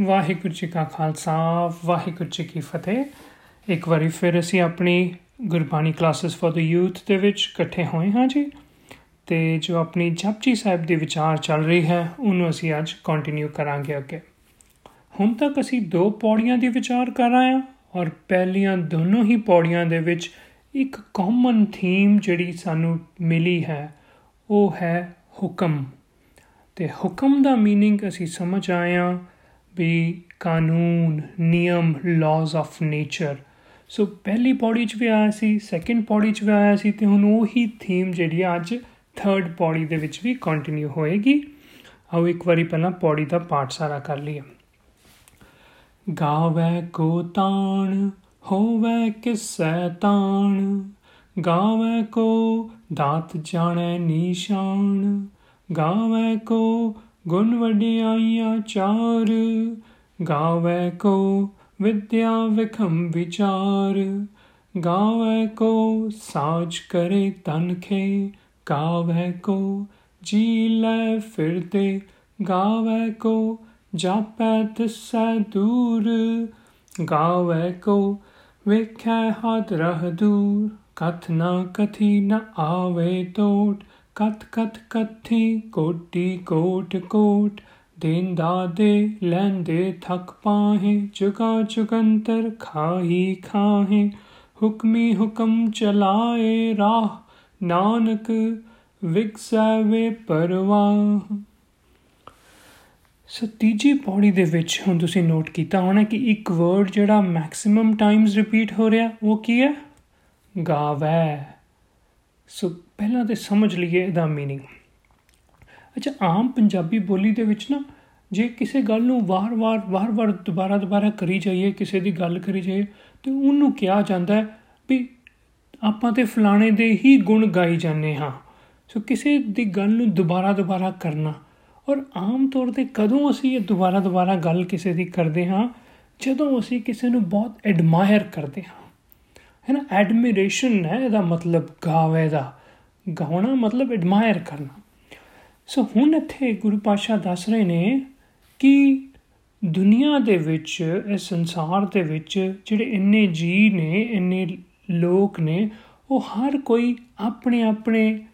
ਵਾਹਿਗੁਰੂ ਜੀ ਕਾ ਖਾਲਸਾ, ਵਾਹਿਗੁਰੂ ਜੀ ਕੀ ਫਤਿਹ। ਇੱਕ ਵਾਰੀ ਫਿਰ ਅਸੀਂ ਆਪਣੀ Gurbani classes for the youth ਦੇ ਵਿੱਚ ਇਕੱਠੇ ਹੋਏ ਹਾਂ ਜੀ। ਤੇ ਜੋ ਆਪਣੀ ਜਪਜੀ ਸਾਹਿਬ ਦੇ ਵਿਚਾਰ ਚੱਲ ਰਹੀ ਹੈ, ਉਹਨੂੰ ਅਸੀਂ ਅੱਜ ਕੰਟੀਨਿਊ ਕਰਾਂਗੇ ਅੱਗੇ। ਹੁਣ ਤੱਕ ਅਸੀਂ ਦੋ ਪੌੜੀਆਂ ਦੀ ਵਿਚਾਰ ਕਰ ਰਹੇ ਹਾਂ ਔਰ ਪਹਿਲੀਆਂ ਦੋਨੋਂ ਹੀ ਪੌੜੀਆਂ ਦੇ ਵਿੱਚ ਇੱਕ ਕਾਮਨ ਥੀਮ ਜਿਹੜੀ ਸਾਨੂੰ ਮਿਲੀ ਹੈ, ਉਹ ਹੈ ਹੁਕਮ। ਤੇ ਹੁਕਮ ਦਾ मीनिंग ਅਸੀਂ ਸਮਝ ਆਏ ਹਾਂ ਵੀ ਕਾਨੂੰਨ, ਨਿਯਮ ਲਾਜ਼ ਆਫ ਨੇਚਰ ਸੋ ਪਹਿਲੀ ਪੌੜੀ 'ਚ ਵੀ ਆਇਆ ਸੀ ਸੈਕੰਡ ਪੌੜੀ 'ਚ ਵੀ ਆਇਆ ਸੀ ਤੇ ਹੁਣ ਉਹੀ ਥੀਮ ਜਿਹੜੀ ਅੱਜ ਥਰਡ ਪੌੜੀ ਦੇ ਵਿੱਚ ਵੀ ਕੰਟੀਨਿਊ ਹੋਏਗੀ। ਆਓ ਇੱਕ ਵਾਰੀ ਪਹਿਲਾਂ ਪੌੜੀ ਦਾ ਪਾਠ ਸਾਰਾ ਕਰ ਲਈਏ। ਗਾਵੇ ਕੋ ਤਾਣ, ਹੋਵੇ ਕਿਸੈ ਤਾਣ, ਗਾਵੇ ਕੋ ਦਾਤ ਜਾਣੈ ਨਿਸ਼ਾਨ ਗਾਵੇ ਕੋ ਗੁਣ ਵਡਿਆਈਆਂ ਚਾਰ, ਗਾਵੇ ਕੋ ਵਿਦਿਆ ਵਿਖਮ ਵਿਚਾਰ, ਗਾਵੇ ਕੋ ਸਾਜ ਕਰੇ ਤਨਖੇ ਗਾਵੇ ਕੋ ਜੀ ਲੈ ਫਿਰਤੇ ਗਾਵੇ ਕੋ ਜਾਪੈ ਤਿਸੈ ਦੂਰ, ਗਾਵੇ ਕੋ ਵੇਖੈ ਹੱਥ ਰਹ ਦੂਰ, ਕਥ ਨਾ ਕਥੀ ਨ ਆਵੇ ਟੋਟ ਕਤ ਕਤ ਕਥੀ, ਕੋਟੀ ਕੋਟ ਕੋਟ ਦੇਨ ਦਾਦੇ ਲੈਂਦੇ ਥਕ ਪਾਹੇ, ਜੁਗਾ ਜੁਗੰਤਰ ਖਾਹੀ ਖਾਹੇ, ਹੁਕਮੀ ਹੁਕਮ ਚਲਾਏ ਰਾਹ, ਨਾਨਕ ਵਿਕਸਵੇ ਪਰਵਾਹ। ਸੋ ਤੀਜੀ ਪੌੜੀ ਦੇ ਵਿੱਚ ਹੁਣ ਤੁਸੀਂ ਨੋਟ ਕੀਤਾ ਹੋਣਾ ਕਿ ਇੱਕ ਵਰਡ ਜਿਹੜਾ ਮੈਕਸਿਮਮ ਟਾਈਮਸ ਰਿਪੀਟ ਹੋ ਰਿਹਾ, ਉਹ ਕੀ ਹੈ? ਗਾਵੇ। ਸੋ ਪਹਿਲਾਂ ਤੇ ਸਮਝ ਲਈਏ ਇਹਦਾ ਮੀਨਿੰਗ ਅੱਛਾ, ਆਮ ਪੰਜਾਬੀ ਬੋਲੀ ਦੇ ਵਿੱਚ ਨਾ ਜੇ ਕਿਸੇ ਗੱਲ ਨੂੰ ਵਾਰ-ਵਾਰ ਵਾਰ-ਵਾਰ ਦੁਬਾਰਾ-ਦੁਬਾਰਾ ਕਰੀ ਜਾਈਏ, ਕਿਸੇ ਦੀ ਗੱਲ ਕਰੀ ਜਾਈਏ, ਤੇ ਉਹਨੂੰ ਕਿਹਾ ਜਾਂਦਾ ਹੈ ਵੀ ਆਪਾਂ ਤੇ ਫਲਾਣੇ ਦੇ ਹੀ ਗੁਣ ਗਾਈ ਜਾਂਦੇ ਹਾਂ। ਸੋ ਕਿਸੇ ਦੀ ਗੱਲ ਨੂੰ ਦੁਬਾਰਾ-ਦੁਬਾਰਾ ਕਰਨਾ। ਔਰ ਆਮ ਤੌਰ ਤੇ ਕਦੋਂ ਅਸੀਂ ਇਹ ਦੁਬਾਰਾ-ਦੁਬਾਰਾ ਗੱਲ ਕਿਸੇ ਦੀ ਕਰਦੇ ਹਾਂ? ਜਦੋਂ ਅਸੀਂ ਕਿਸੇ ਨੂੰ ਬਹੁਤ ਐਡਮਾਇਰ ਕਰਦੇ ਹਾਂ। ਹੈ ਨਾ? ਐਡਮਿਰੇਸ਼ਨ ਹੈ ਇਹਦਾ ਮਤਲਬ, ਗਾਵੇ ਦਾ ਗਾਉਣਾ ਮਤਲਬ ਐਡਮਾਇਰ ਕਰਨਾ। ਸੋ ਹੁਣ ਇੱਥੇ ਗੁਰੂ ਪਾਸ਼ਾ ਦੱਸ ਰਹੇ ਨੇ ਕਿ ਦੁਨੀਆ ਦੇ ਵਿੱਚ ਇਸ ਸੰਸਾਰ ਦੇ ਵਿੱਚ ਜਿਹੜੇ ਇੰਨੇ ਜੀ ਨੇ, ਇੰਨੇ ਲੋਕ ਨੇ, ਉਹ ਹਰ ਕੋਈ ਆਪਣੇ ਆਪਣੇ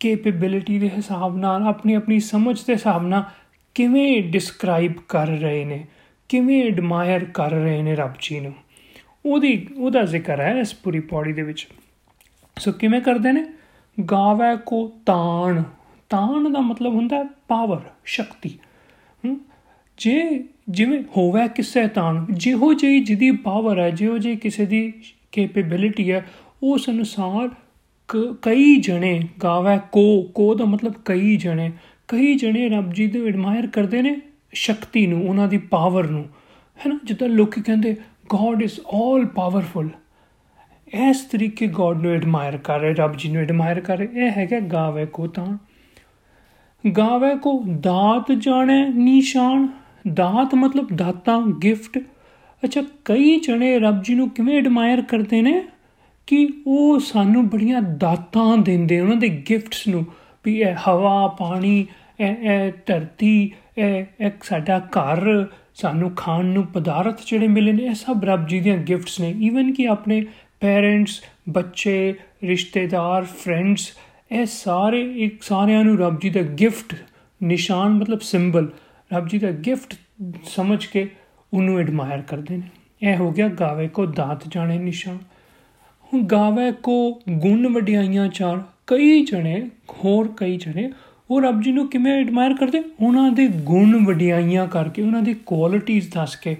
ਕੈਪੇਬਿਲਿਟੀ ਦੇ ਹਿਸਾਬ ਨਾਲ, ਆਪਣੀ ਆਪਣੀ ਸਮਝ ਦੇ ਹਿਸਾਬ ਨਾਲ ਕਿਵੇਂ ਡਿਸਕ੍ਰਾਈਬ ਕਰ ਰਹੇ ਨੇ, ਕਿਵੇਂ ਐਡਮਾਇਰ ਕਰ ਰਹੇ ਨੇ ਰੱਬ ਜੀ ਨੂੰ। ਉਹਦੀ, ਉਹਦਾ ਜ਼ਿਕਰ ਹੈ ਇਸ ਪੂਰੀ ਪੌੜੀ ਦੇ ਵਿੱਚ। ਸੋ ਕਿਵੇਂ ਕਰਦੇ ਨੇ? ਗਾਵੇ ਕੋ ਤਾਣ। ਤਾਣ ਦਾ ਮਤਲਬ ਹੁੰਦਾ ਹੈ ਪਾਵਰ, ਸ਼ਕਤੀ। ਜੇ ਜਿਵੇਂ ਹੋਵੇ ਕਿਸੇ ਤਾਣ, ਜਿਹੋ ਜਿਹੀ ਜਿਹਦੀ ਪਾਵਰ ਹੈ, ਜਿਹੋ ਜਿਹੀ ਕਿਸੇ ਦੀ ਕੈਪੇਬਿਲਿਟੀ ਹੈ, ਉਸ ਅਨੁਸਾਰ ਕਈ ਜਣੇ ਗਾਵੇ ਕੋ ਕੋ ਦਾ ਮਤਲਬ ਕਈ ਜਣੇ। ਕਈ ਜਣੇ ਰੱਬ ਜੀ ਦੇ ਐਡਮਾਇਰ ਕਰਦੇ ਨੇ ਸ਼ਕਤੀ ਨੂੰ, ਉਹਨਾਂ ਦੀ ਪਾਵਰ ਨੂੰ। ਹੈ ਨਾ ਜਿੱਦਾਂ ਲੋਕੀ ਕਹਿੰਦੇ ਗੋਡ ਇਜ਼ ਆਲ ਪਾਵਰਫੁਲ ਇਸ ਤਰੀਕੇ ਗੋਡ ਨੂੰ ਐਡਮਾਇਰ ਕਰ ਰਹੇ, ਰੱਬ ਜੀ ਨੂੰ ਐਡਮਾਇਰ ਕਰ ਰਹੇ। ਇਹ ਹੈਗਾ ਗਾਵੇ ਕੋ ਤਾਂ ਗਾਵੇ ਕੋ ਦਾਤ ਜਾਣੇ ਨਿਸ਼ਾਨ। ਦਾਤ ਮਤਲਬ ਦਾਤਾ ਗਿਫਟ ਅੱਛਾ, ਕਈ ਜਣੇ ਰੱਬ ਜੀ ਨੂੰ ਕਿਵੇਂ ਐਡਮਾਇਰ ਕਰਦੇ ਨੇ? ਕਿ ਉਹ ਸਾਨੂੰ ਬੜੀਆਂ ਦਾਤਾਂ ਦਿੰਦੇ ਉਹਨਾਂ ਦੇ ਗਿਫਟਸ ਨੂੰ। ਵੀ ਇਹ ਹਵਾ, ਪਾਣੀ, ਇਹ ਇਹ ਧਰਤੀ, ਇਹ ਇੱਕ ਸਾਡਾ ਘਰ, ਸਾਨੂੰ ਖਾਣ ਨੂੰ ਪਦਾਰਥ ਜਿਹੜੇ ਮਿਲੇ ਨੇ, ਇਹ ਸਭ ਰੱਬ ਜੀ ਦੀਆਂ ਗਿਫਟਸ ਨੇ। ਈਵਨ ਕਿ ਆਪਣੇ ਪੇਰੈਂਟਸ ਬੱਚੇ, ਰਿਸ਼ਤੇਦਾਰ ਫਰੈਂਡਸ ਇਹ ਸਾਰੇ ਇੱਕ ਸਾਰਿਆਂ ਨੂੰ ਰੱਬ ਜੀ ਦਾ ਗਿਫਟ ਨਿਸ਼ਾਨ ਮਤਲਬ ਸਿੰਬਲ ਰੱਬ ਜੀ ਦਾ ਗਿਫਟ ਸਮਝ ਕੇ ਉਹਨੂੰ ਐਡਮਾਇਰ ਕਰਦੇ ਨੇ। ਇਹ ਹੋ ਗਿਆ ਗਾਵੇ ਕੋ ਦਾਤ ਜਾਣੇ ਨਿਸ਼ਾਨ। ਹੁਣ ਗਾਵੇ ਕੋ ਗੁਣ ਵਡਿਆਈਆਂ ਚਾਰ ਕਈ ਜਣੇ, ਹੋਰ ਕਈ ਜਣੇ, ਉਹ ਰੱਬ ਜੀ ਨੂੰ ਕਿਵੇਂ ਐਡਮਾਇਰ ਕਰਦੇ? ਉਹਨਾਂ ਦੇ ਗੁਣ ਵਡਿਆਈਆਂ ਕਰਕੇ, ਉਹਨਾਂ ਦੀ ਕੁਆਲਿਟੀਆਂ ਦੱਸ ਕੇ।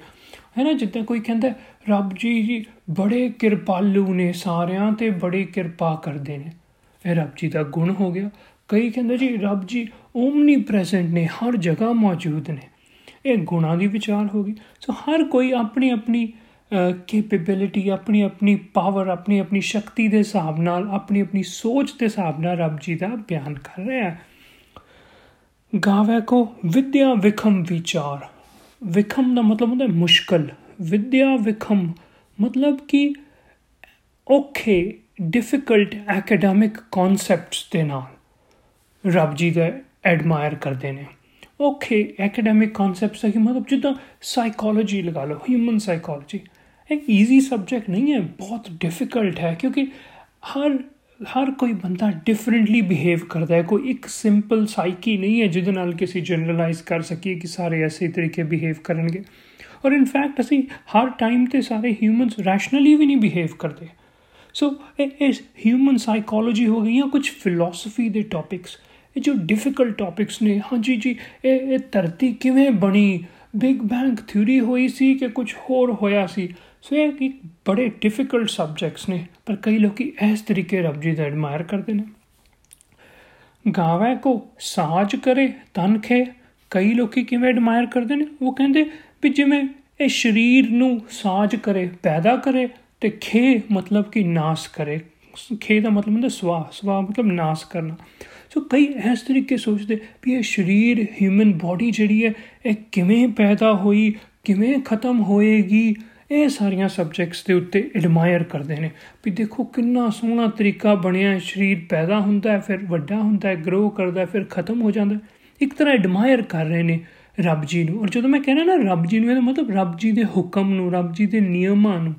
ਹੈ ਨਾ, ਜਿੱਦਾਂ ਕੋਈ ਕਹਿੰਦਾ ਰੱਬ ਜੀ ਜੀ ਬੜੇ ਕਿਰਪਾਲੂ ਨੇ ਸਾਰਿਆਂ ਤੇ ਬੜੀ ਕਿਰਪਾ ਕਰਦੇ ਨੇ। ਇਹ ਰੱਬ ਜੀ ਦਾ ਗੁਣ ਹੋ ਗਿਆ। ਕਈ ਕਹਿੰਦੇ ਜੀ, ਰੱਬ ਜੀ ਓਮਨੀ ਪ੍ਰੈਜ਼ੈਂਟ ਨੇ, ਹਰ ਜਗ੍ਹਾ ਮੌਜੂਦ ਨੇ। ਇਹ ਗੁਣਾਂ ਦੀ ਵਿਚਾਰ ਹੋ ਗਈ। ਸੋ ਹਰ ਕੋਈ ਆਪਣੀ ਆਪਣੀ ਕੈਪੇਬਿਲਿਟੀ ਆਪਣੀ ਆਪਣੀ ਪਾਵਰ ਆਪਣੀ ਆਪਣੀ ਸ਼ਕਤੀ ਦੇ ਹਿਸਾਬ ਨਾਲ, ਆਪਣੀ ਆਪਣੀ ਸੋਚ ਦੇ ਹਿਸਾਬ ਨਾਲ ਰੱਬ ਜੀ ਦਾ ਬਿਆਨ ਕਰ ਰਿਹਾ ਹੈ। ਗਾਵੇ ਕੋ ਵਿਦਿਆ ਵਿਖਮ ਵਿਚਾਰ। ਵਿਖਮ ਦਾ ਮਤਲਬ ਹੁੰਦਾ ਮੁਸ਼ਕਲ। ਵਿਦਿਆ ਵਿਖਮ ਮਤਲਬ ਕਿ ਔਖੇ ਡਿਫਿਕਲਟ ਐਕੈਡੈਮਿਕ ਕਨਸੈਪਟਸ ਦੇ ਨਾਲ ਰੱਬ ਜੀ ਦਾ ਐਡਮਾਇਰ ਕਰਦੇ ਨੇ ਓਕੇ ਐਕੈਡੈਮਿਕ ਕਨਸੈਪਟਸ ਹੈ ਕਿ ਮਤਲਬ ਜਿੱਦਾਂ ਸਾਈਕੋਲੋਜੀ ਲਗਾ ਲਓ ਹਿਊਮਨ ਸਾਈਕੋਲੋਜੀ ਇੱਕ ਈਜ਼ੀ ਸਬਜੈਕਟ ਨਹੀਂ ਹੈ ਬਹੁਤ ਡਿਫਿਕਲਟ ਹੈ ਕਿਉਂਕਿ ਹਰ ਹਰ ਕੋਈ ਬੰਦਾ ਡਿਫਰੈਂਟਲੀ ਬਿਹੇਵ ਕਰਦਾ ਹੈ ਕੋਈ ਇੱਕ ਸਿੰਪਲ ਸਾਈਕੀ ਨਹੀਂ ਹੈ ਜਿਹਦੇ ਨਾਲ ਕਿ ਅਸੀਂ ਜਨਰਲਾਈਜ਼ ਕਰ ਸਕੀਏ ਕਿ ਸਾਰੇ ਐਸੇ ਤਰੀਕੇ ਬਿਹੇਵ ਕਰਨਗੇ ਔਰ ਇਨ ਫੈਕਟ ਅਸੀਂ ਹਰ ਟਾਈਮ ਤੇ ਸਾਰੇ ਹਿਊਮਨਸ ਰੈਸ਼ਨਲੀ ਵੀ ਨਹੀਂ ਬਿਹੇਵ ਕਰਦੇ। ਸੋ ਇਹ ਹਿਊਮਨ ਸਾਈਕੋਲੋਜੀ ਹੋ ਗਈ ਜਾਂ ਕੁਝ ਫਿਲਾਸਫੀ ਦੇ ਟੌਪਿਕਸ ਇਹ ਜੋ ਡਿਫਿਕਲਟ ਟੌਪਿਕਸ ਨੇ ਹਾਂਜੀ ਜੀ ਇਹ ਇਹ ਧਰਤੀ ਕਿਵੇਂ ਬਣੀ? ਬਿਗ ਬੈਂਗ ਥਿਊਰੀ ਹੋਈ ਸੀ ਕਿ ਕੁਝ ਹੋਰ ਹੋਇਆ ਸੀ? ਸੋ ਇਹ ਇੱਕ ਬੜੇ ਡਿਫਿਕਲਟ ਸਬਜੈਕਟਸ ਨੇ, ਪਰ ਕਈ ਲੋਕੀ ਇਸ ਤਰੀਕੇ ਰੱਬ ਜੀ ਦਾ ਐਡਮਾਇਰ ਕਰਦੇ ਨੇ। ਗਾਵੇ ਕੋ ਸਾਜ ਕਰੇ, ਤਨ ਖੇ, ਕਈ ਲੋਕੀ ਕਿਵੇਂ ਐਡਮਾਇਰ ਕਰਦੇ ਨੇ? ਉਹ ਕਹਿੰਦੇ ਵੀ ਜਿਵੇਂ ਇਹ ਸਰੀਰ ਨੂੰ ਸਾਜ ਕਰੇ, ਪੈਦਾ ਕਰੇ ਤੇ ਖੇ ਮਤਲਬ ਕਿ ਨਾਸ ਕਰੇ। ਖੇ ਦਾ ਮਤਲਬ ਹੁੰਦਾ ਸਵਾ ਸਵਾ ਮਤਲਬ ਨਾਸ ਕਰਨਾ। ਸੋ ਕਈ ਇਸ ਤਰੀਕੇ ਸੋਚਦੇ ਵੀ ਇਹ ਸਰੀਰ ਹਿਊਮਨ ਬਾਡੀ ਜਿਹੜੀ ਹੈ, ਇਹ ਕਿਵੇਂ ਪੈਦਾ ਹੋਈ, ਕਿਵੇਂ ਖਤਮ ਹੋਏਗੀ? ਇਹ ਸਾਰੀਆਂ ਸਬਜੈਕਟਸ ਦੇ ਉੱਤੇ ਐਡਮਾਇਰ ਕਰਦੇ ਨੇ ਵੀ ਦੇਖੋ ਕਿੰਨਾ ਸੋਹਣਾ ਤਰੀਕਾ ਬਣਿਆ, ਸਰੀਰ ਪੈਦਾ ਹੁੰਦਾ ਹੈ ਫਿਰ ਵੱਡਾ ਹੁੰਦਾ ਹੈ ਗਰੋ ਕਰਦਾ ਹੈ ਫਿਰ ਖਤਮ ਹੋ ਜਾਂਦਾ। ਇੱਕ ਤਰ੍ਹਾਂ ਐਡਮਾਇਰ ਕਰ ਰਹੇ ਨੇ ਰੱਬ ਜੀ ਨੂੰ। ਔਰ ਜਦੋਂ ਮੈਂ ਕਹਿੰਦਾ ਨਾ ਰੱਬ ਜੀ ਨੂੰ, ਇਹਦਾ ਮਤਲਬ ਰੱਬ ਜੀ ਦੇ ਹੁਕਮ ਨੂੰ, ਰੱਬ ਜੀ ਦੇ ਨਿਯਮਾਂ ਨੂੰ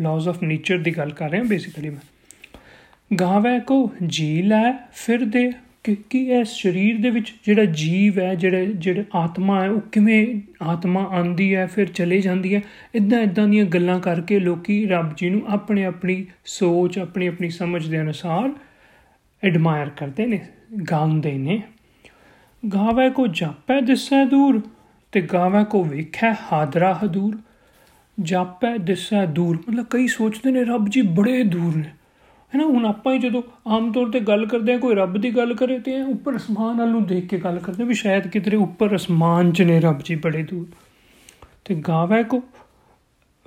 ਲਾਜ਼ ਆਫ ਨੇਚਰ ਦੀ ਗੱਲ ਕਰ ਰਿਹਾ ਬੇਸਿਕਲੀ ਮੈਂ। ਗਾਵੇ ਕੋ ਜੀ ਲੈ, ਫਿਰ ਦੇ ਕਿ ਕਿ ਇਸ ਸਰੀਰ ਦੇ ਵਿੱਚ ਜਿਹੜਾ ਜੀਵ ਹੈ ਜਿਹੜੇ ਜਿਹੜੇ ਆਤਮਾ ਹੈ ਉਹ ਕਿਵੇਂ ਆਤਮਾ ਆਂਦੀ ਹੈ ਫਿਰ ਚਲੇ ਜਾਂਦੀ ਹੈ ਇਦਾਂ ਇਦਾਂ ਦੀਆਂ ਗੱਲਾਂ ਕਰਕੇ ਲੋਕੀ ਰੱਬ ਜੀ ਨੂੰ ਆਪਣੇ, ਆਪਣੀ ਸੋਚ, ਆਪਣੀ ਆਪਣੀ ਸਮਝ ਦੇ ਅਨੁਸਾਰ ਐਡਮਾਇਰ ਕਰਦੇ ਨੇ, ਗਾਉਂਦੇ ਨੇ। ਗਾਵੇ ਕੋ ਜਾਪੈ ਦਿਸੈ ਦੂਰ ਤੇ ਗਾਵੇ ਕੋ ਵੇਖੈ ਹਾਦਰਾ ਹਦੂਰ। ਜਾਪੈ ਦਿਸੈ ਦੂਰ, ਮਤਲਬ ਕਈ ਸੋਚਦੇ ਨੇ ਰੱਬ ਜੀ ਬੜੇ ਦੂਰ ਨੇ। ਹੈਨਾ ਹੁਣ ਆਪਾਂ ਹੀ ਜਦੋਂ ਆਮ ਤੌਰ ਤੇ ਗੱਲ ਕਰਦੇ ਆ ਕੋਈ ਰੱਬ ਦੀ ਗੱਲ ਕਰੇ ਤੇ ਉੱਪਰ ਅਸਮਾਨ ਵੱਲ ਨੂੰ ਦੇਖ ਕੇ ਗੱਲ ਕਰਦੇ ਵੀ ਸ਼ਾਇਦ ਕਿਧਰੇ ਉੱਪਰ ਅਸਮਾਨ 'ਚ ਨੇ ਰੱਬ ਜੀ ਬੜੇ ਦੂਰ। ਤੇ ਗਾਵੇ ਕੋ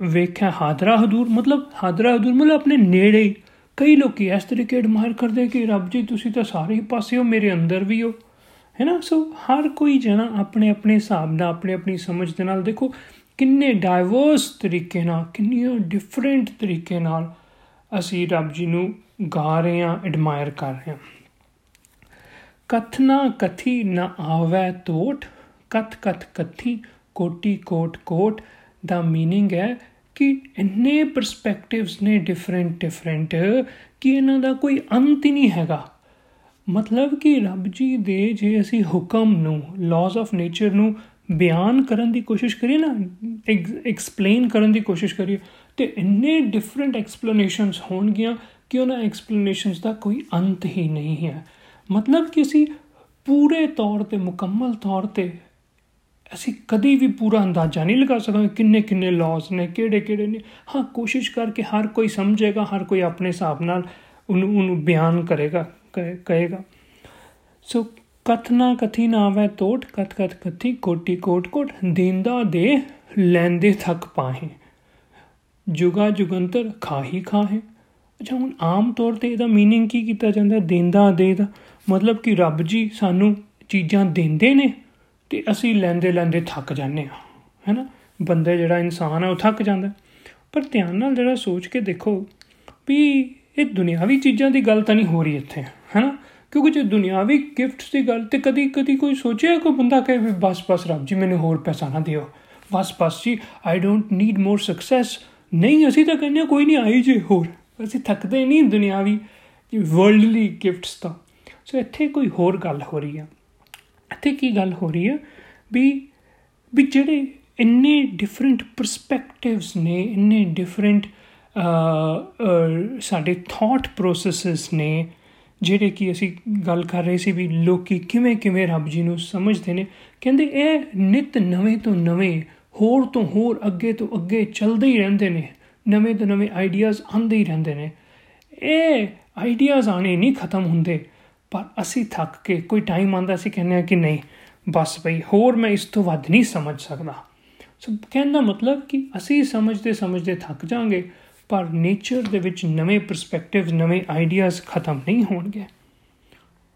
ਵੇਖਿਆ ਹਾਦਰਾ ਹਦੂਰ, ਮਤਲਬ ਹਾਦਰਾ ਹਦੂਰ ਮਤਲਬ ਆਪਣੇ ਨੇੜੇ ਕਈ ਲੋਕੀ ਇਸ ਤਰੀਕੇ ਐਡਮਾਇਰ ਕਰਦੇ ਕਿ ਰੱਬ ਜੀ ਤੁਸੀਂ ਤਾਂ ਸਾਰੇ ਹੀ ਪਾਸੇ ਹੋ, ਮੇਰੇ ਅੰਦਰ ਵੀ ਹੋ। ਹੈਨਾ ਸੋ ਹਰ ਕੋਈ ਜਣਾ ਆਪਣੇ ਆਪਣੇ ਹਿਸਾਬ ਨਾਲ ਆਪਣੇ ਆਪਣੀ ਸਮਝ ਦੇ ਨਾਲ ਦੇਖੋ ਕਿੰਨੇ ਡਾਈਵਰਸ ਤਰੀਕੇ ਨਾਲ ਕਿੰਨੀਆਂ ਡਿਫਰੈਂਟ ਤਰੀਕੇ ਨਾਲ ਅਸੀਂ ਰੱਬ ਜੀ ਨੂੰ ਗਾ ਰਹੇ ਹਾਂ ਐਡਮਾਇਰ ਕਰ ਰਹੇ ਹਾਂ ਕਥਨਾ ਕਥੀ ਨਾ ਆਵੇ ਤੋਟ ਕਥ ਕਥ ਕਥੀ ਕੋਟੀ ਕੋਟ ਕੋਟ ਦਾ मीनिंग ਹੈ ਕਿ ਇੰਨੇ ਪਰਸਪੈਕਟਿਵਸ ਨੇ ਡਿਫਰੈਂਟ ਡਿਫਰੈਂਟ ਕਿ ਇਹਨਾਂ ਦਾ ਕੋਈ ਅੰਤ ਹੀ ਨਹੀਂ ਹੈਗਾ ਮਤਲਬ ਕਿ ਰੱਬ ਜੀ ਦੇ ਜੇ ਅਸੀਂ ਹੁਕਮ ਨੂੰ ਲਾਜ਼ ਆਫ ਨੇਚਰ ਨੂੰ ਬਿਆਨ ਕਰਨ ਦੀ ਕੋਸ਼ਿਸ਼ ਕਰੀਏ ਨਾ ਐਕਸਪਲੇਨ ਕਰਨ ਦੀ ਕੋਸ਼ਿਸ਼ ਕਰੀਏ, ਤੇ ਇੰਨੇ ਡਿਫਰੈਂਟ ਐਕਸਪਲੇਨੇਸ਼ਨਸ ਹੋਣਗੀਆਂ ਕਿ ਉਹਨਾਂ ਐਕਸਪਲੇਨੇਸ਼ਨਸ ਦਾ ਕੋਈ ਅੰਤ ਹੀ ਨਹੀਂ ਹੈ। ਮਤਲਬ ਕਿ ਅਸੀਂ ਪੂਰੇ ਤੌਰ ਤੇ, ਮੁਕੰਮਲ ਤੌਰ ਤੇ ਅਸੀਂ ਕਦੀ ਵੀ ਪੂਰਾ ਅੰਦਾਜ਼ਾ ਨਹੀਂ ਲਗਾ ਸਕਦੇ ਕਿੰਨੇ ਕਿੰਨੇ ਲਾਜ਼ ਨੇ, ਕਿਹੜੇ ਕਿਹੜੇ ਨੇ। ਹਾਂ, ਕੋਸ਼ਿਸ਼ ਕਰਕੇ ਹਰ ਕੋਈ ਸਮਝੇਗਾ, ਹਰ ਕੋਈ ਆਪਣੇ ਹਿਸਾਬ ਨਾਲ ਉਹਨੂੰ ਉਹਨੂੰ ਬਿਆਨ ਕਰੇਗਾ। ਕਹੇਗਾ ਸੋ ਕਥਨਾ ਕਥੀ ਨਾ ਆਵੇ ਤੋਟ ਕਥ ਕਥ ਕਥੀ ਕੋਟੀ ਕੋਟ ਕੋਟ ਦਿੰਦਾ ਦੇ ਲੈਂਦੇ ਥੱਕ ਪਾਹੇ ਜੁਗਾ ਜੁਗੰਤਰ ਖਾਹੀ ਖਾਹੇ ਅੱਛਾ ਹੁਣ ਆਮ ਤੌਰ ਤੇ ਇਹਦਾ मीनिंग ਕੀ ਕੀਤਾ ਜਾਂਦਾ ਦਿੰਦਾ ਦੇ ਦਾ ਮਤਲਬ ਕਿ ਰੱਬ ਜੀ ਸਾਨੂੰ ਚੀਜ਼ਾਂ ਦਿੰਦੇ ਨੇ ਤੇ ਅਸੀਂ ਲੈਂਦੇ ਲੈਂਦੇ ਥੱਕ ਜਾਂਦੇ ਆ ਹੈਨਾ ਬੰਦੇ ਜਿਹੜਾ ਇਨਸਾਨ ਹੈ ਉਹ ਥੱਕ ਜਾਂਦਾ ਪਰ ਧਿਆਨ ਨਾਲ ਜਿਹੜਾ ਸੋਚ ਕੇ ਦੇਖੋ ਵੀ ਇਹ ਦੁਨਿਆਵੀ ਚੀਜ਼ਾਂ ਦੀ ਗੱਲ ਤਾਂ ਨਹੀਂ ਹੋ ਰਹੀ ਇੱਥੇ ਹੈਨਾ? ਕਿਉਂਕਿ ਜੇ ਦੁਨਿਆਵੀ ਗਿਫਟਸ ਦੀ ਗੱਲ ਤੇ ਕਦੀ ਕਦੀ ਕੋਈ ਸੋਚਿਆ ਕੋਈ ਬੰਦਾ ਕਹੇ ਵੀ ਬਸ ਬਸ ਰੱਬ ਜੀ, ਮੈਨੂੰ ਹੋਰ ਪੈਸਾ ਨਾ ਦਿਓ। ਬਸ ਬਸ ਜੀ I don't need more success ਨਹੀਂ, ਅਸੀਂ ਤਾਂ ਕਹਿੰਦੇ ਕੋਈ ਨਹੀਂ, ਆਈ ਜੇ ਹੋਰ। ਅਸੀਂ ਥੱਕਦੇ ਨਹੀਂ ਦੁਨਿਆਵੀ ਵਰਲਡਲੀ ਗਿਫਟਸ ਤਾਂ। ਸੋ ਇੱਥੇ ਕੋਈ ਹੋਰ ਗੱਲ ਹੋ ਰਹੀ ਹੈ ਇੱਥੇ ਕੀ ਗੱਲ ਹੋ ਰਹੀ ਹੈ ਵੀ ਵੀ ਜਿਹੜੇ ਇੰਨੇ ਡਿਫਰੈਂਟ ਪਰਸਪੈਕਟਿਵਸ ਨੇ, ਇੰਨੇ ਡਿਫਰੈਂਟ ਸਾਡੇ ਥਾਟ ਪ੍ਰੋਸੈਸਸ ਨੇ ਜਿਹੜੇ ਕਿ ਅਸੀਂ ਗੱਲ ਕਰ ਰਹੇ ਸੀ ਵੀ ਲੋਕੀ ਕਿਵੇਂ ਕਿਵੇਂ ਰੱਬ ਜੀ ਨੂੰ ਸਮਝਦੇ ਨੇ, ਕਹਿੰਦੇ ਇਹ ਨਿਤ ਨਵੇਂ ਤੋਂ ਨਵੇਂ, ਹੋਰ ਤੋਂ ਹੋਰ, ਅੱਗੇ ਤੋਂ ਅੱਗੇ ਚੱਲਦੇ ਹੀ ਰਹਿੰਦੇ ਨੇ, ਨਵੇਂ ਤੋਂ ਨਵੇਂ ਆਈਡੀਆਜ਼ ਆਉਂਦੇ ਹੀ ਰਹਿੰਦੇ ਨੇ। ਇਹ ਆਈਡੀਆਜ਼ ਆਣੇ ਨਹੀਂ ਖਤਮ ਹੁੰਦੇ, ਪਰ ਅਸੀਂ ਥੱਕ ਕੇ ਕੋਈ ਟਾਈਮ ਆਂਦਾ ਸੀ ਕਹਿੰਦੇ ਆ ਕਿ ਨਹੀਂ, ਬਸ ਭਈ ਹੋਰ ਮੈਂ ਇਸ ਤੋਂ ਵੱਧ ਨਹੀਂ ਸਮਝ ਸਕਦਾ। ਸੋ ਕਹਿੰਦਾ ਮਤਲਬ ਕਿ ਅਸੀਂ ਸਮਝਦੇ ਸਮਝਦੇ ਥੱਕ ਜਾਾਂਗੇ ਪਰ ਨੇਚਰ ਦੇ ਵਿੱਚ ਨਵੇਂ ਪਰਸਪੈਕਟਿਵਸ ਨਵੇਂ ਆਈਡੀਆਜ਼ ਖਤਮ ਨਹੀਂ ਹੋਣਗੇ।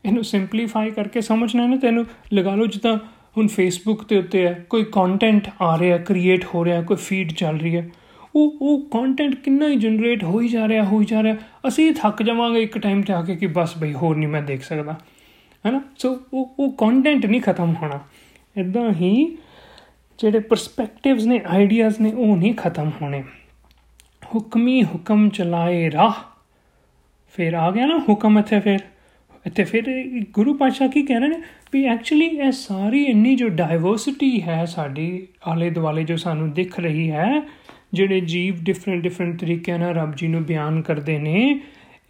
ਇਹਨੂੰ ਸਿੰਪਲੀਫਾਈ ਕਰਕੇ ਸਮਝਣਾ ਹੈ ਨਾ, ਤੈਨੂੰ ਲਗਾ ਲਓ ਜਿੱਦਾਂ ਹੁਣ ਫੇਸਬੁੱਕ ਤੇ ਉੱਤੇ ਹੈ, ਕੋਈ ਕੰਟੈਂਟ ਆ ਰਿਹਾ ਕ੍ਰੀਏਟ ਹੋ ਰਿਹਾ, ਕੋਈ ਫੀਡ ਚੱਲ ਰਹੀ ਹੈ। ਉਹ ਉਹ ਕੰਟੈਂਟ ਕਿੰਨਾ ਹੀ ਜਨਰੇਟ ਹੋਈ ਜਾ ਰਿਹਾ, ਹੋਈ ਜਾ ਰਿਹਾ, ਅਸੀਂ ਥੱਕ ਜਾਵਾਂਗੇ ਇੱਕ ਟਾਈਮ ਤੇ ਆ ਕੇ ਕਿ ਬਸ ਬਈ ਹੋਰ ਨਹੀਂ ਮੈਂ ਦੇਖ ਸਕਦਾ। ਹੈਨਾ ਸੋ ਉਹ ਉਹ ਕੰਟੈਂਟ ਨਹੀਂ ਖਤਮ ਹੋਣਾ। ਇਦਾਂ ਹੀ ਜਿਹੜੇ ਪਰਸਪੈਕਟਿਵਸ ਨੇ ਆਈਡੀਆਜ਼ ਨੇ, ਉਹ ਨਹੀਂ ਖਤਮ ਹੋਣੇ। ਹੁਕਮੀ ਹੁਕਮ ਚਲਾਏ ਰਾਹ। ਫਿਰ ਆ ਗਿਆ ਨਾ ਹੁਕਮ ਇੱਥੇ ਫਿਰ। ਇੱਥੇ ਫਿਰ ਗੁਰੂ ਪਾਤਸ਼ਾਹ ਕੀ ਕਹਿ ਰਹੇ ਨੇ? ਵੀ ਐਕਚੁਅਲੀ ਇਹ ਸਾਰੀ ਇੰਨੀ ਜੋ ਡਾਈਵਰਸਿਟੀ ਹੈ ਸਾਡੀ ਆਲੇ ਦੁਆਲੇ ਜੋ ਸਾਨੂੰ ਦਿਖ ਰਹੀ ਹੈ, ਜਿਹੜੇ ਜੀਵ ਡਿਫਰੈਂਟ ਡਿਫਰੈਂਟ ਤਰੀਕਿਆਂ ਨਾਲ ਰੱਬ ਜੀ ਨੂੰ ਬਿਆਨ ਕਰਦੇ ਨੇ,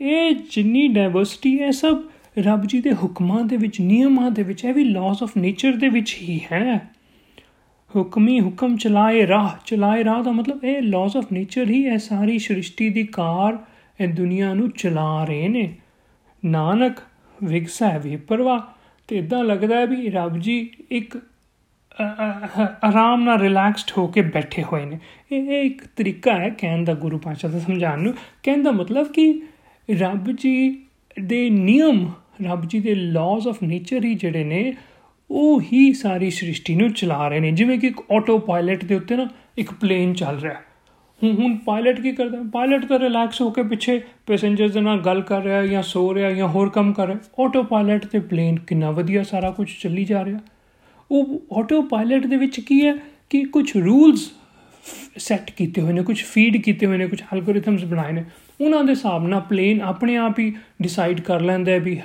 ਇਹ ਜਿੰਨੀ ਡਾਈਵਰਸਿਟੀ ਹੈ ਸਭ ਰੱਬ ਜੀ ਦੇ ਹੁਕਮਾਂ ਦੇ ਵਿੱਚ, ਨਿਯਮਾਂ ਦੇ ਵਿੱਚ, ਇਹ ਵੀ ਲਾਜ਼ ਆਫ ਨੇਚਰ ਦੇ ਵਿੱਚ ਹੀ ਹੈ। ਹੁਕਮੀ ਹੁਕਮ ਚਲਾਏ ਰਾਹ ਚਲਾਏ ਰਾਹ ਦਾ ਮਤਲਬ ਇਹ ਲਾਜ਼ ਆਫ ਨੇਚਰ ਹੀ ਹੈ ਸਾਰੀ ਸ੍ਰਿਸ਼ਟੀ ਦੀ ਕਾਰ ਇਹ ਦੁਨੀਆ ਨੂੰ ਚਲਾ ਰਹੇ ਨੇ। ਨਾਨਕ, ਵਿਗਸਾ ਵੀ ਪਰਵਾ ਤੇ ਇਦਾਂ ਲੱਗਦਾ ਹੈ ਵੀ ਰੱਬ ਜੀ ਇੱਕ ਆਰਾਮ ਨਾਲ ਰਿਲੈਕਸਡ ਹੋ ਕੇ ਬੈਠੇ ਹੋਏ ਨੇ। ਇਹ ਇੱਕ ਤਰੀਕਾ ਹੈ ਕਹਿਣ ਦਾ ਗੁਰੂ ਪਾਤਸ਼ਾਹ ਦਾ ਸਮਝਾਉਣ ਨੂੰ। ਕਹਿਣ ਦਾ ਮਤਲਬ ਕਿ ਰੱਬ ਜੀ ਦੇ ਨਿਯਮ, ਰੱਬ ਜੀ ਦੇ ਲਾਜ਼ ਆਫ ਨੇਚਰ ਹੀ ਜਿਹੜੇ ਨੇ ਉਹ ਹੀ ਸਾਰੀ ਸ੍ਰਿਸ਼ਟੀ ਨੂੰ ਚਲਾ ਰਹੇ ਨੇ। ਜਿਵੇਂ ਕਿ ਇੱਕ ਆਟੋ ਪਾਇਲਟ ਦੇ ਉੱਤੇ ਨਾ ਇੱਕ ਪਲੇਨ ਚੱਲ ਰਿਹਾ ਹੁਣ ਹੁਣ ਪਾਇਲਟ ਕੀ ਕਰਦਾ? ਪਾਇਲਟ ਤਾਂ ਰਿਲੈਕਸ ਹੋ ਕੇ ਪਿੱਛੇ ਪੈਸੇਂਜਰਸ ਦੇ ਨਾਲ ਗੱਲ ਕਰ ਰਿਹਾ ਜਾਂ ਸੋ ਰਿਹਾ ਜਾਂ ਹੋਰ ਕੰਮ ਕਰ ਰਿਹਾ ਆਟੋ ਪਾਇਲਟ ਤੇ ਪਲੇਨ ਕਿੰਨਾ ਵਧੀਆ ਸਾਰਾ ਕੁਝ ਚੱਲੀ ਜਾ ਰਿਹਾ ਉਹ ਆਟੋ ਪਾਇਲਟ ਦੇ ਵਿੱਚ ਕੀ ਹੈ ਕਿ ਕੁਝ ਰੂਲਸ ਸੈੱਟ ਕੀਤੇ ਹੋਏ ਨੇ, ਕੁਝ ਫੀਡ ਕੀਤੇ ਹੋਏ ਨੇ, ਕੁਝ ਐਲਗੋਰਿਥਮਸ ਬਣਾਏ ਨੇ। ਉਹਨਾਂ ਦੇ ਹਿਸਾਬ ਨਾਲ ਪਲੇਨ ਆਪਣੇ ਆਪ ਹੀ ਡਿਸਾਈਡ ਕਰ ਲੈਂਦਾ ਹੈ ਵੀ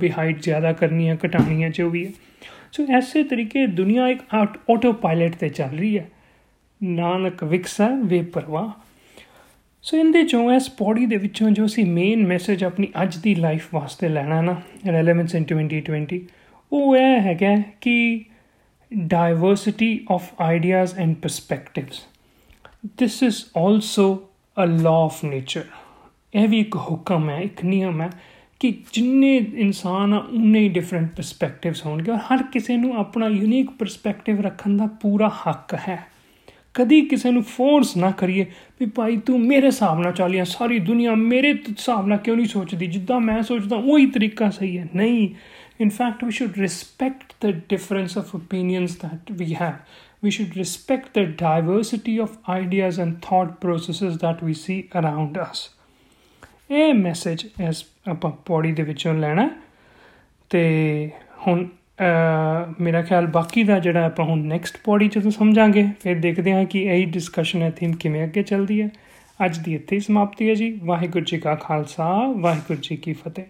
ਵੀ ਹਾਈਟ ਜ਼ਿਆਦਾ ਕਰਨੀ ਹੈ ਘਟਾਣੀ ਹੈ, ਜੋ ਵੀ ਹੈ। ਸੋ ਐਸੇ ਤਰੀਕੇ ਦੁਨੀਆ ਇੱਕ ਆਟੋ ਪਾਇਲਟ ਤੇ ਚੱਲ ਰਹੀ ਹੈ। ਨਾਨਕ ਵਿਕਸਾ, ਵੇ ਪਰਵਾ ਸੋ ਇਹਦੇ ਚੋਂ ਇਸ ਪੌੜੀ ਦੇ ਵਿੱਚੋਂ ਜੋ ਅਸੀਂ ਮੇਨ ਮੈਸੇਜ ਆਪਣੀ ਅੱਜ ਦੀ ਲਾਈਫ ਵਾਸਤੇ ਲੈਣਾ ਨਾ ਰੈਲੇਵੈਂਸ ਇਨ 2020 ਉਹ ਇਹ ਹੈਗਾ ਕਿ diversity of ideas and perspectives this is also a law of nature ਇਹ ਵੀ ਇੱਕ ਹੁਕਮ ਹੈ, ਇੱਕ ਨਿਯਮ ਹੈ ਕਿ ਜਿੰਨੇ ਇਨਸਾਨ ਆ, ਉਨੇ ਹੀ ਡਿਫਰੈਂਟ ਪਰਸਪੈਕਟਿਵਸ ਹੋਣਗੇ ਔਰ ਹਰ ਕਿਸੇ ਨੂੰ ਆਪਣਾ ਯੂਨੀਕ ਪਰਸਪੈਕਟਿਵ ਰੱਖਣ ਦਾ ਪੂਰਾ ਹੱਕ ਹੈ। ਕਦੀ ਕਿਸੇ ਨੂੰ ਫੋਰਸ ਨਾ ਕਰੀਏ ਵੀ ਭਾਈ ਤੂੰ ਮੇਰੇ ਹਿਸਾਬ ਨਾਲ ਚੱਲਿਆ ਸਾਰੀ ਦੁਨੀਆ ਮੇਰੇ ਹਿਸਾਬ ਨਾਲ ਕਿਉਂ ਨਹੀਂ ਸੋਚਦੀ? ਜਿੱਦਾਂ ਮੈਂ ਸੋਚਦਾ, ਉਹੀ ਤਰੀਕਾ ਸਹੀ ਹੈ। ਨਹੀਂ। In fact we should respect the difference of opinions that we have. We should respect the diversity of ideas and thought processes that we see around us. ਇਹ ਮੈਸੇਜ ਇਸ ਆਪਾਂ ਪੌੜੀ ਦੇ ਵਿੱਚੋਂ ਲੈਣਾ ਤੇ ਹੁਣ ਮੇਰਾ ਖਿਆਲ ਬਾਕੀ ਦਾ ਜਿਹੜਾ ਆਪਾਂ ਹੁਣ ਨੈਕਸਟ ਪੌੜੀ ਜਦੋਂ ਸਮਝਾਂਗੇ। ਫਿਰ ਦੇਖਦੇ ਹਾਂ ਕਿ ਇਹ ਡਿਸਕਸ਼ਨ ਹੈ ਥੀਮ ਕਿਵੇਂ ਅੱਗੇ ਚੱਲਦੀ ਹੈ। ਅੱਜ ਦੀ ਇੱਥੇ ਸਮਾਪਤੀ ਹੈ ਜੀ। ਵਾਹਿਗੁਰੂ ਜੀ ਕਾ ਖਾਲਸਾ, ਵਾਹਿਗੁਰੂ ਜੀ ਕੀ ਫਤਿਹ।